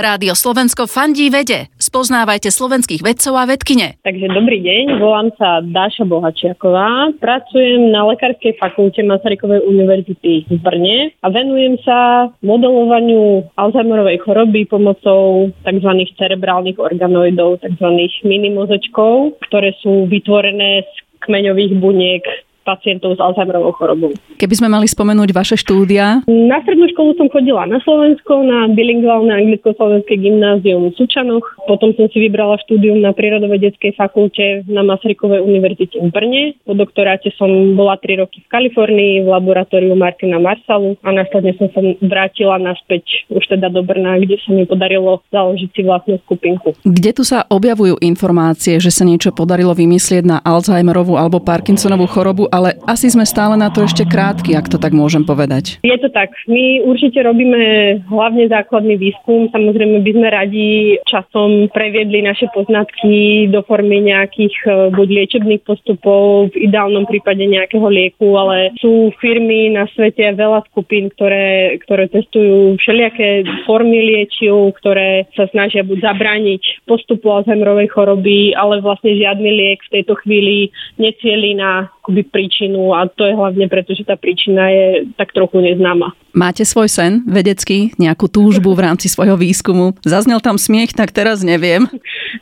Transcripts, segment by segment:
Rádio Slovensko fandí vede. Spoznávajte slovenských vedcov a vedkine. Takže dobrý deň, volám sa Dáša Bohačiaková. Pracujem na Lekárskej fakulte Masarykovej univerzity v Brne a venujem sa modelovaniu Alzheimerovej choroby pomocou tzv. cerebrálnych organoidov, tzv. minimozočkov, ktoré sú vytvorené z kmeňových buniek pacientov s Alzheimerovou chorobou. Keby sme mali spomenúť vaše štúdia? Na strednú školu som chodila na Slovensko, na bilingválne anglicko-slovenské gymnázium v Sučanoch. Potom som si vybrala štúdium na prírodovedeckej fakulte na Masarykovej univerzite v Brne. Po doktoráte som bola 3 roky v Kalifornii v laboratóriu Martina Marsalu a následne som sa vrátila naspäť už teda do Brna, kde sa mi podarilo založiť si vlastnú skupinku. Kde tu sa objavujú informácie, že sa niečo podarilo vymyslieť na Alzheimerovú alebo Parkinsonovú chorobu ale asi sme stále na to ešte krátky, ak to tak môžem povedať. Je to tak. My určite robíme hlavne základný výskum. Samozrejme by sme radi časom previedli naše poznatky do formy nejakých e, buď liečebných postupov, v ideálnom prípade nejakého lieku, ale sú firmy na svete veľa skupín, ktoré, ktoré testujú všelijaké formy liečiv, ktoré sa snažia buď zabrániť postupu Alzheimerovej choroby, ale vlastne žiadny liek v tejto chvíli necieli na akoby príčinu a to je hlavne preto, že tá príčina je tak trochu neznáma. Máte svoj sen vedecký, nejakú túžbu v rámci svojho výskumu? Zaznel tam smiech, tak teraz neviem.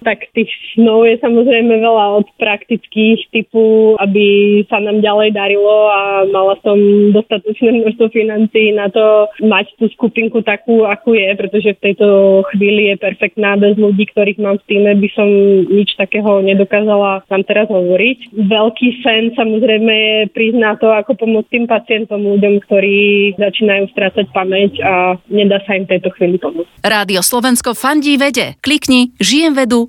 tak tých snov je samozrejme veľa od praktických typu, aby sa nám ďalej darilo a mala som dostatočné množstvo financií na to mať tú skupinku takú, akú je, pretože v tejto chvíli je perfektná bez ľudí, ktorých mám v týme, by som nič takého nedokázala tam teraz hovoriť. Veľký sen samozrejme na to, ako pomôcť tým pacientom, ľuďom, ktorí začínajú strácať pamäť a nedá sa im tejto chvíli pomôcť. Rádio Slovensko fandí vede. Klikni žijem vedu.